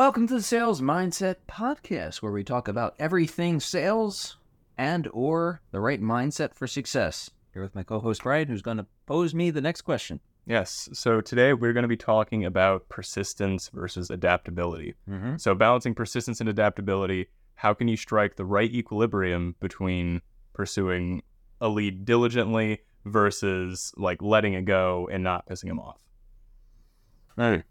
Welcome to the Sales Mindset Podcast, where we talk about everything sales and or the right mindset for success. Here with my co-host Brian, who's going to pose me the next question. Yes. So today we're going to be talking about persistence versus adaptability. Mm-hmm. So balancing persistence and adaptability, how can you strike the right equilibrium between pursuing a lead diligently versus like letting it go and not pissing him off? Right.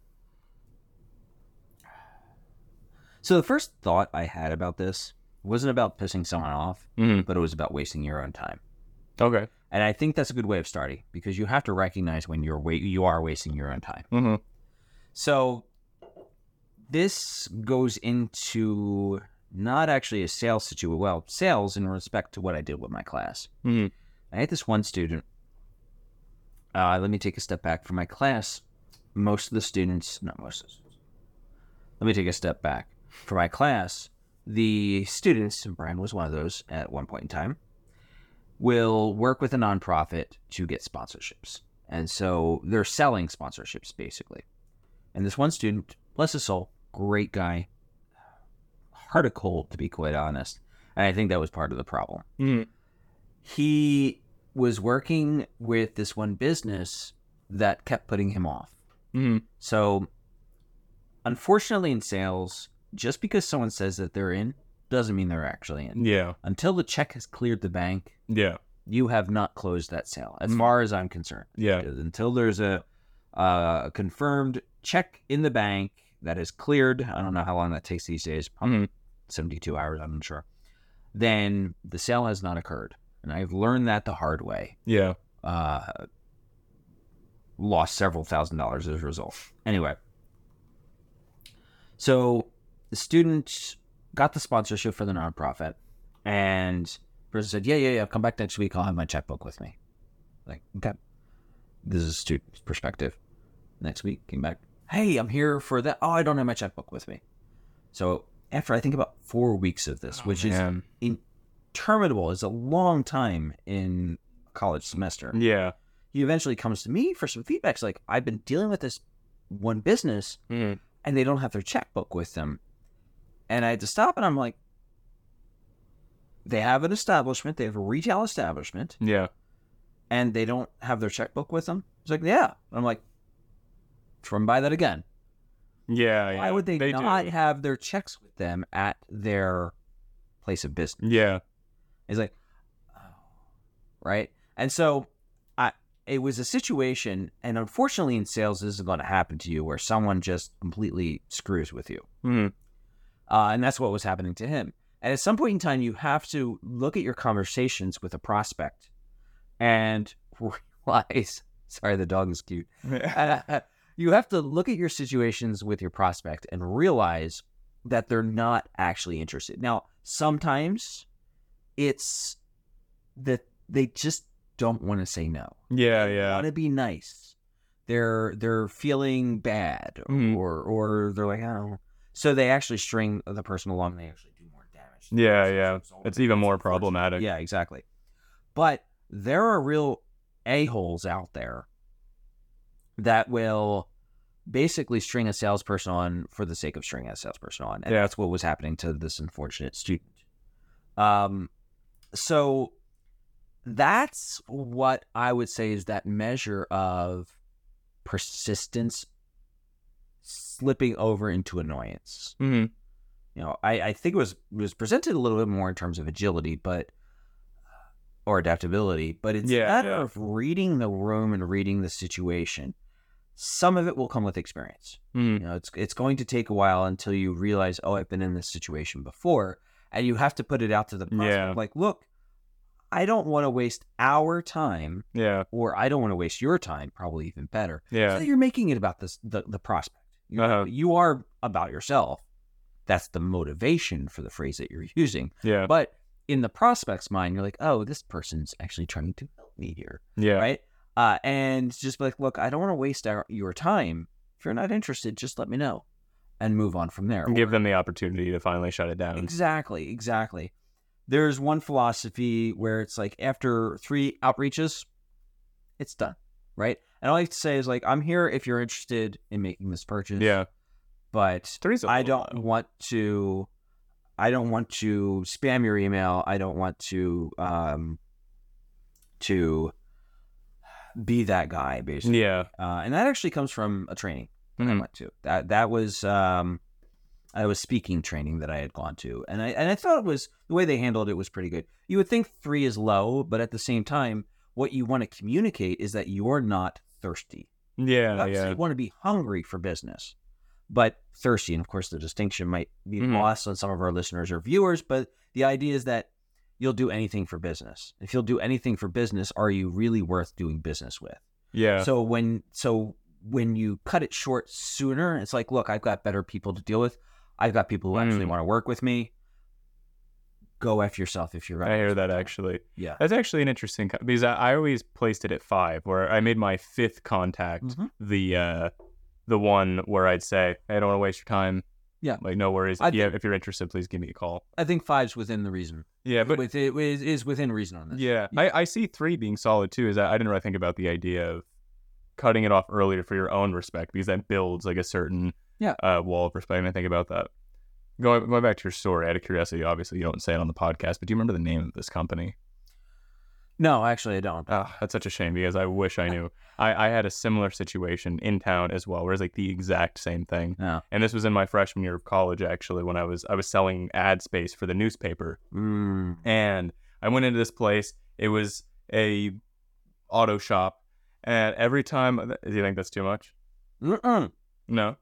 So the first thought I had about this wasn't about pissing someone off, Mm-hmm. but it was about wasting your own time. Okay. And I think that's a good way of starting because you have to recognize when you're wa- you are wasting your own time. Mm-hmm. So this goes into not actually a sales situation. Well, sales in respect to what I did with my class. Mm-hmm. I had this one student. Uh, let me take a step back. For my class, most of the students, not most of the students. Let me take a step back. For my class, the students, and Brian was one of those at one point in time, will work with a nonprofit to get sponsorships. And so they're selling sponsorships basically. And this one student, bless his soul, great guy, heart of cold to be quite honest. And I think that was part of the problem Mm-hmm. he was working with this one business that kept putting him off. Mm-hmm. So, unfortunately, in sales, just because someone says that they're in doesn't mean they're actually in. Yeah. Until the check has cleared the bank, Yeah. you have not closed that sale, as Mm. far as I'm concerned. Yeah. Until there's a uh, confirmed check in the bank that is cleared, I don't know how long that takes these days, probably Mhm. 72 hours, I'm not sure, then the sale has not occurred. And I've learned that the hard way. Yeah. Uh, lost several thousand dollars as a result. Anyway, so the student got the sponsorship for the nonprofit, and the person said, "Yeah, yeah, yeah, come back next week. I'll have my checkbook with me." Like, okay, this is a student's perspective. Next week, came back. Hey, I'm here for that. Oh, I don't have my checkbook with me. So after I think about four weeks of this, which is interminable, is a long time in a college semester Yeah. he eventually comes to me for some feedback. It's like, I've been dealing with this one business Mm-hmm. and they don't have their checkbook with them. And I had to stop and I'm like, they have an establishment, they have a retail establishment, Yeah. and they don't have their checkbook with them. It's like, yeah. I'm like, try and buy that again. Yeah. yeah. Why would they, do. not have their checks with them at their place of business? Yeah. It's like, oh, right? And so I it was a situation, and unfortunately in sales, this is going to happen to you where someone just completely screws with you. Mm-hmm. Uh, and that's what was happening to him. And at some point in time, you have to look at your conversations with a prospect and realize sorry, the dog is cute. Uh, you have to look at your situations with your prospect and realize that they're not actually interested. Now, sometimes it's that they just don't want to say no. yeah. Yeah. They Yeah. want to be nice. They're they're feeling bad, Mhm. or or they're like, oh. So they actually string the person along. They actually do more damage. Yeah, yeah. result. It's even more problematic. Yeah, exactly. But there are real a holes out there that will basically string a salesperson on for the sake of stringing a salesperson on, and Yeah. that's what was happening to this unfortunate student. Um, so that's what I would say is that measure of persistence slipping over into annoyance Mm-hmm. you know, I, I think it was it was presented a little bit more in terms of agility, but or adaptability, but it's Yeah, a matter yeah. of reading the room and reading the situation. Some of it will come with experience. Mm-hmm. You know, it's it's going to take a while until you realize, oh, I've been in this situation before, and you have to put it out to the prospect, Yeah. like, look, I don't want to waste our time, Yeah. or I don't want to waste your time. Probably even better. Yeah. So you're making it about this the, the prospect. You, Uh-huh. you are about yourself. That's the motivation for the phrase that you're using. Yeah. But in the prospect's mind, you're like, oh, this person's actually trying to help me here, Yeah. right? Uh, and just be like, look, I don't want to waste our, your time. If you're not interested, just let me know, and move on from there. And give them the opportunity to finally shut it down. Exactly, exactly. There's one philosophy where it's like after three outreaches, it's done, right? And all I have to say is like, I'm here if you're interested in making this purchase. Yeah. but I don't low. want to. I don't want to spam your email. I don't want to um to be that guy basically. Yeah. Uh, and that actually comes from a training that I Mhm. went to. That that was um I was speaking training that I had gone to, and I and I thought it was the way they handled it was pretty good. You would think three is low, but at the same time, what you want to communicate is that you're not thirsty. Yeah. Obviously, Yeah. you want to be hungry for business, but thirsty. And of course, the distinction might be Mhm. lost on some of our listeners or viewers. But the idea is that you'll do anything for business. If you'll do anything for business, are you really worth doing business with? Yeah. So when so when you cut it short sooner, it's like, look, I've got better people to deal with. I've got people who actually Mm. want to work with me. Go f yourself if you're right. I hear that actually. Yeah. That's actually an interesting because I, I always placed it at five, where I made my fifth contact Mhm. the uh the one where I'd say, "Hey, I don't want to waste your time." Yeah. like no worries. I If, you, think- if you're interested, please give me a call. I think five's within the reason. Yeah, but with it is, is within reason on this. yeah, I, I see three being solid too. Is that I didn't really think about the idea of cutting it off earlier for your own respect because that builds like a certain Yeah. uh, wall of respect. I didn't think about that. Going going back to your story, out of curiosity, obviously you don't say it on the podcast, but do you remember the name of this company? No, actually, I don't. Oh, that's such a shame because I wish I knew. I, I had a similar situation in town as well, where it's like the exact same thing. No. And this was in my freshman year of college, actually, when I was I was selling ad space for the newspaper. Mm. And I went into this place. It was a auto shop, and every time, do you think that's too much? Mm-mm. No.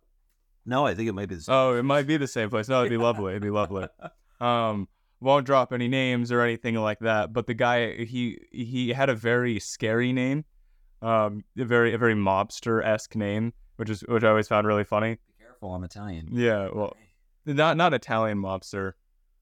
No, I think it might be the same. Oh, it might be the same place. No, it'd be lovely. It'd be lovely. Um, won't drop any names or anything like that. But the guy, he he had a very scary name, um, a very a very mobster esque name, which is which I always found really funny. Be careful, I'm Italian. Yeah, well, not not Italian mobster,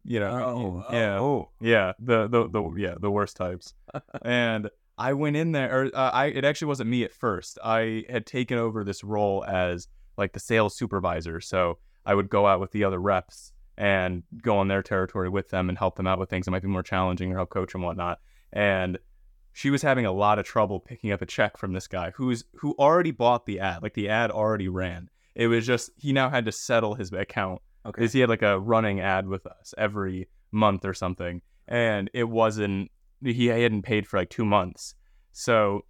you know. Oh, yeah, oh. yeah, the the the yeah the worst types. and I went in there, or uh, I it actually wasn't me at first. I had taken over this role as like the sales supervisor, so I would go out with the other reps and go on their territory with them and help them out with things that might be more challenging or help coach and whatnot. And she was having a lot of trouble picking up a check from this guy who's who already bought the ad, like the ad already ran. It was just he now had to settle his account Okay. because he had like a running ad with us every month or something, and it wasn't he hadn't paid for like two months, so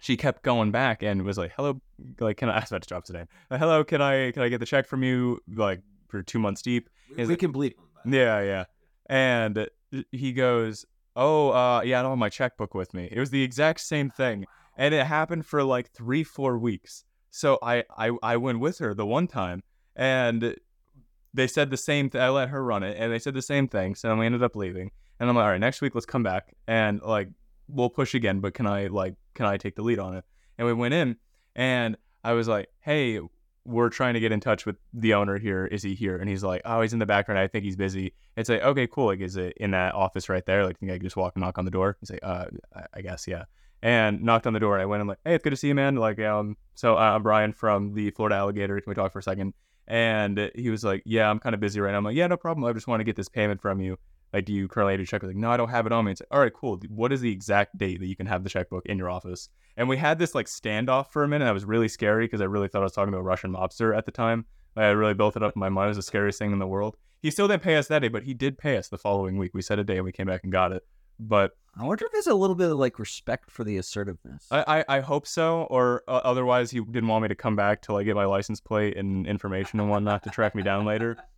she kept going back and was like, "Hello, like can I?" I was about to drop his name. Uh, Hello, can I can I get the check from you like for two months deep? we, we it- can bleep. Yeah, yeah. And he goes, "Oh, uh, yeah, I don't have my checkbook with me." It was the exact same thing, and it happened for like three, four weeks. So I, I, I went with her the one time, and they said the same. thing. I let her run it, and they said the same thing. So we ended up leaving, and I'm like, "All right, next week let's come back and like we'll push again, but can I like can I take the lead on it?" And we went in, and I was like, "Hey." We're trying to get in touch with the owner here. Is he here? And he's like, "Oh, he's in the background. I think he's busy." It's like, okay, cool. Like, is it in that office right there? Like, think I could just walk and knock on the door? He's like, uh, I, guess, yeah. And knocked on the door. And I went, I'm like, hey, it's good to see you, man. Like, um, so uh, I'm Brian from the Florida Alligator. Can we talk for a second? And he was like, yeah, I'm kind of busy right now. I'm like, yeah, no problem. I just want to get this payment from you. Like, do you currently have your checkbook? Like, no, I don't have it on me. It's like, all right, cool. What is the exact date that you can have the checkbook in your office? And we had this like standoff for a minute. I was really scary because I really thought I was talking to a Russian mobster at the time. I really built it up in my mind as the scariest thing in the world. He still didn't pay us that day, but he did pay us the following week. We set a day and we came back and got it. But I wonder if there's a little bit of like respect for the assertiveness. I, I, I hope so, or uh, otherwise he didn't want me to come back till I get my license plate and information and whatnot to track me down later.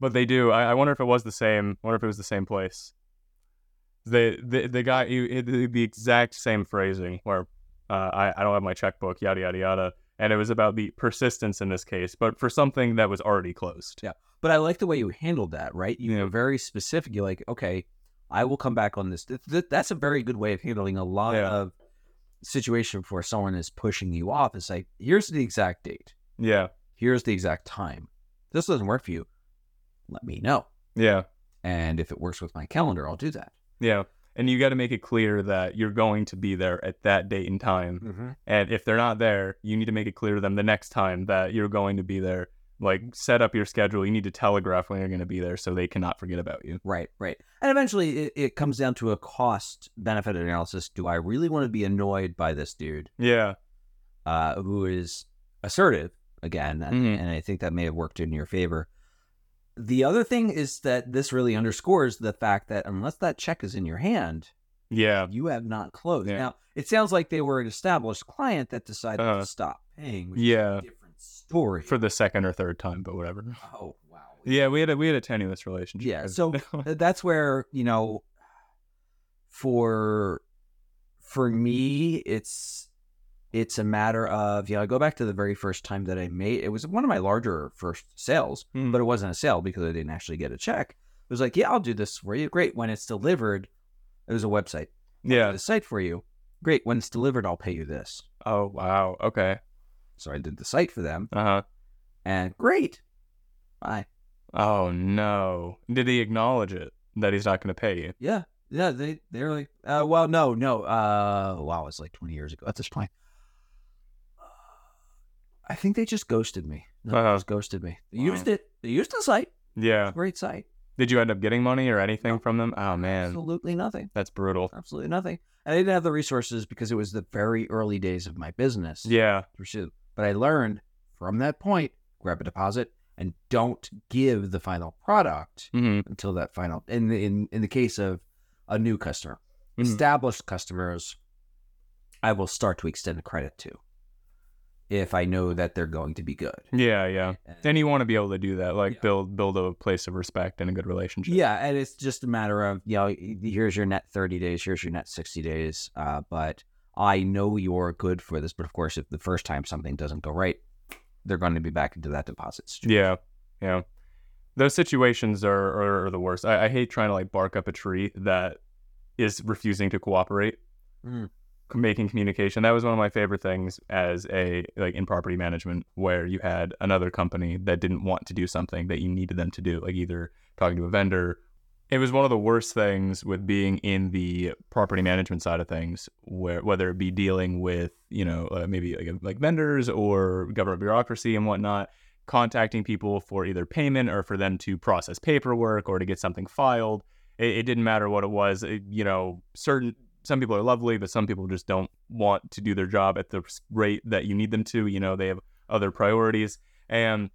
But they do. I, I wonder if it was the same. I wonder if it was the same place. The the the guy he, he- the, the exact same phrasing where uh, I I don't have my checkbook yada yada yada, and it was about the persistence in this case, but for something that was already closed. Yeah. But I like the way you handled that, right? You Yeah. were very specific. You're like, okay, I will come back on this. Th- th- that's a very good way of handling a lot Yeah. of situation where someone is pushing you off. It's like, here's the exact date. Yeah, Here's the exact time. This doesn't work for you. Let me know. yeah. And if it works with my calendar, I'll do that. Yeah. And you got to make it clear that you're going to be there at that date and time. Mm-hmm. And if they're not there, you need to make it clear to them the next time that you're going to be there. Like set up your schedule. You need to telegraph when you're going to be there so they cannot forget about you. Right, right. And eventually it, it comes down to a cost benefit analysis. Do I really want to be annoyed by this dude Yeah. uh, who is assertive again, and, Mhm. and I think that may have worked in your favor. The other thing is that this really underscores the fact that unless that check is in your hand, Yeah. you have not closed. Yeah. Now, it sounds like they were an established client that decided Uh, to stop paying. Which Is yeah. a different story. For the second or third time, but whatever. oh wow. Yeah, we had a we had a tenuous relationship. Yeah. So uh, that's where you know, for for me, it's it's a matter of you know I go back to the very first time that I made it was one of my larger first sales, Mm. but it wasn't a sale because I didn't actually get a check. It was like, yeah, I'll do this for you. Great. When it's delivered, it was a website. I'll yeah. the site for you. Great. When it's delivered, I'll pay you this. Oh wow. Okay. So I did the site for them, Uh huh. and great. Bye. Oh no. Did he acknowledge it that he's not going to pay you? Yeah, yeah. They they're like, uh, well, no, no. Uh, wow, it's like twenty years ago at this point. I think they just ghosted me. They Uh-huh. just ghosted me. They Wow. used it. They used the site. Yeah. Great site. Did you end up getting money or anything No. from them? Oh man, Absolutely nothing. that's brutal. Absolutely nothing. And I didn't have the resources because it was the very early days of my business. Yeah. But I learned from that point: grab a deposit and don't give the final product hmm until that final. In the, in in the case of a new customer, Mhm. established customers, I will start to extend the credit to if I know that they're going to be good. Yeah. Yeah. And- Then you want to be able to do that, like Yeah. build build a place of respect and a good relationship. yeah, and it's just a matter of you know, here's your net thirty days, here's your net sixty days. Uh, but I know you're good for this. But of course, if the first time something doesn't go right, they're going to be back into that deposit. situation. Yeah, yeah. Those situations are, are, are the worst. I, I hate trying to like bark up a tree that is refusing to cooperate, Mm. Making communication. That was one of my favorite things as a like in property management, where you had another company that didn't want to do something that you needed them to do, like either talking to a vendor. It was one of the worst things with being in the property management side of things, where whether it be dealing with you know uh, maybe like like vendors or government bureaucracy and whatnot contacting people for either payment or for them to process paperwork or to get something filed. It, it didn't matter what it was. It- you know, certain some people are lovely, but some people just don't want to do their job at the rate that you need them to. You know, they have other priorities. And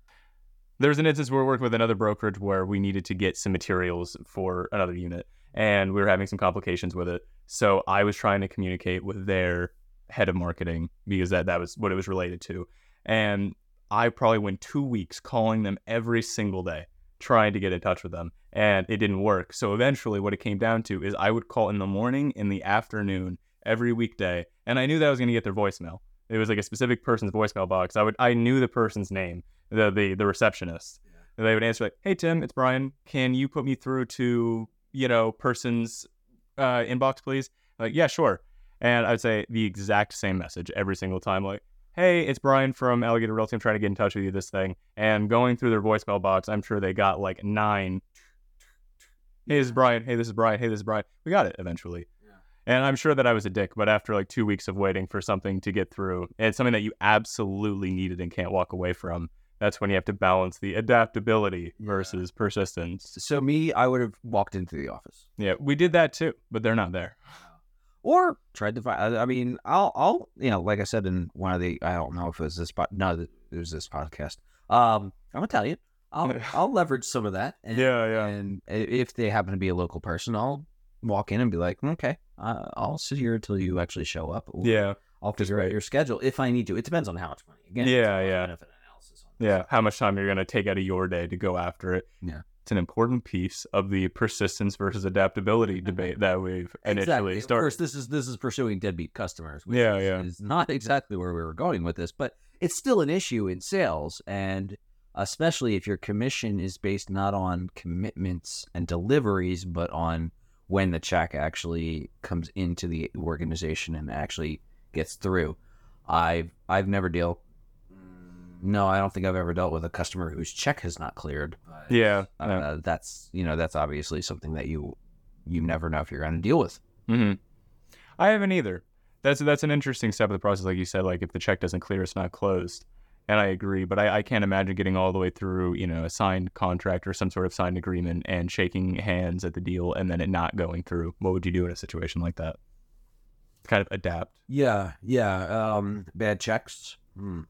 there's an instance where we're working with another brokerage where we needed to get some materials for another unit, and we were having some complications with it. So I was trying to communicate with their head of marketing because that that was what it was related to, and I probably went two weeks calling them every single day, trying to get in touch with them, and it didn't work. So eventually, what it came down to is I would call in the morning, in the afternoon, every weekday, and I knew that I was going to get their voicemail. It was like a specific person's voicemail box. I would I knew the person's name, the the, the receptionist. And they would answer like, "Hey Tim, it's Brian. Can you put me through to you know person's uh, inbox, please?" Like, yeah, sure. And I'd say the exact same message every single time, like, "Hey, it's Brian from Alligator Realty. I'm trying to get in touch with you. This thing." And going through their voicemail box, I'm sure they got like nine. Hey, this is Brian. Hey, this is Brian. Hey, this is Brian. We got it eventually. And I'm sure that I was a dick, but after like two weeks of waiting for something to get through, and something that you absolutely needed and can't walk away from, that's when you have to balance the adaptability versus persistence. So me, I would have walked into the office Yeah, we did that too, but they're not there. or tried to find. I mean, I'll, I'll, you know, like I said in one of the, I don't know if it was this, but no, it was this podcast. Um, I'm Italian. I'll, I'll leverage some of that. And, Yeah, yeah. And if they happen to be a local person, I'll walk in and be like, okay, uh, I'll sit here until you actually show up. or Yeah, I'll figure out your schedule if I need to. It depends on how much money. Again, Yeah, yeah. yeah. How much time you're gonna take out of your day to go after it? Yeah. it's an important piece of the persistence versus adaptability debate that we've initially Exactly. Of course, this is this is pursuing deadbeat customers. Which Yeah, is, yeah. is not exactly where we were going with this, but it's still an issue in sales, and especially if your commission is based not on commitments and deliveries, but on when the check actually comes into the organization and actually gets through. I've I've never dealt. No, I don't think I've ever dealt with a customer whose check has not cleared. But, Yeah, uh, yeah. that's you know that's obviously something that you you never know if you're going to deal with. hmm I haven't either. That's that's an interesting step of the process, like you said. Like if the check doesn't clear, it's not closed. And I agree, but I, I can't imagine getting all the way through, you know, a signed contract or some sort of signed agreement and shaking hands at the deal and then it not going through. What would you do in a situation like that? Kind of adapt. Yeah, yeah. Um, bad checks. Hmm.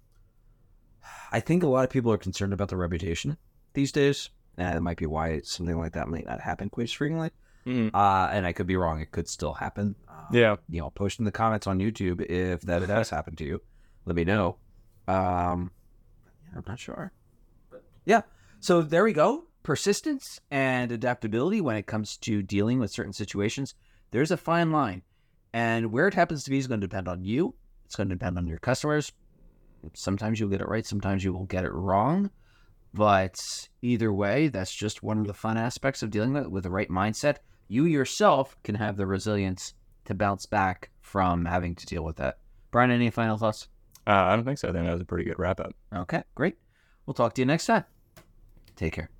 I think a lot of people are concerned about their reputation these days. And that might be why something like that might not happen quite as frequently. Mhm. Uh, and I could be wrong. It could still happen. Uh, Yeah. You know, post in the comments on YouTube if that does happen to you. Let me know. Um, I'm not sure. But yeah. So there we go. Persistence and adaptability when it comes to dealing with certain situations. There's a fine line. And where it happens to be is going to depend on you. It's going to depend on your customers. Sometimes you'll get it right, sometimes you will get it wrong. But either way, that's just one of the fun aspects of dealing with it with the right mindset. You yourself can have the resilience to bounce back from having to deal with that. Brian, any final thoughts? Uh, I don't think so. I think that was a pretty good wrap up. Okay, great. We'll talk to you next time. Take care.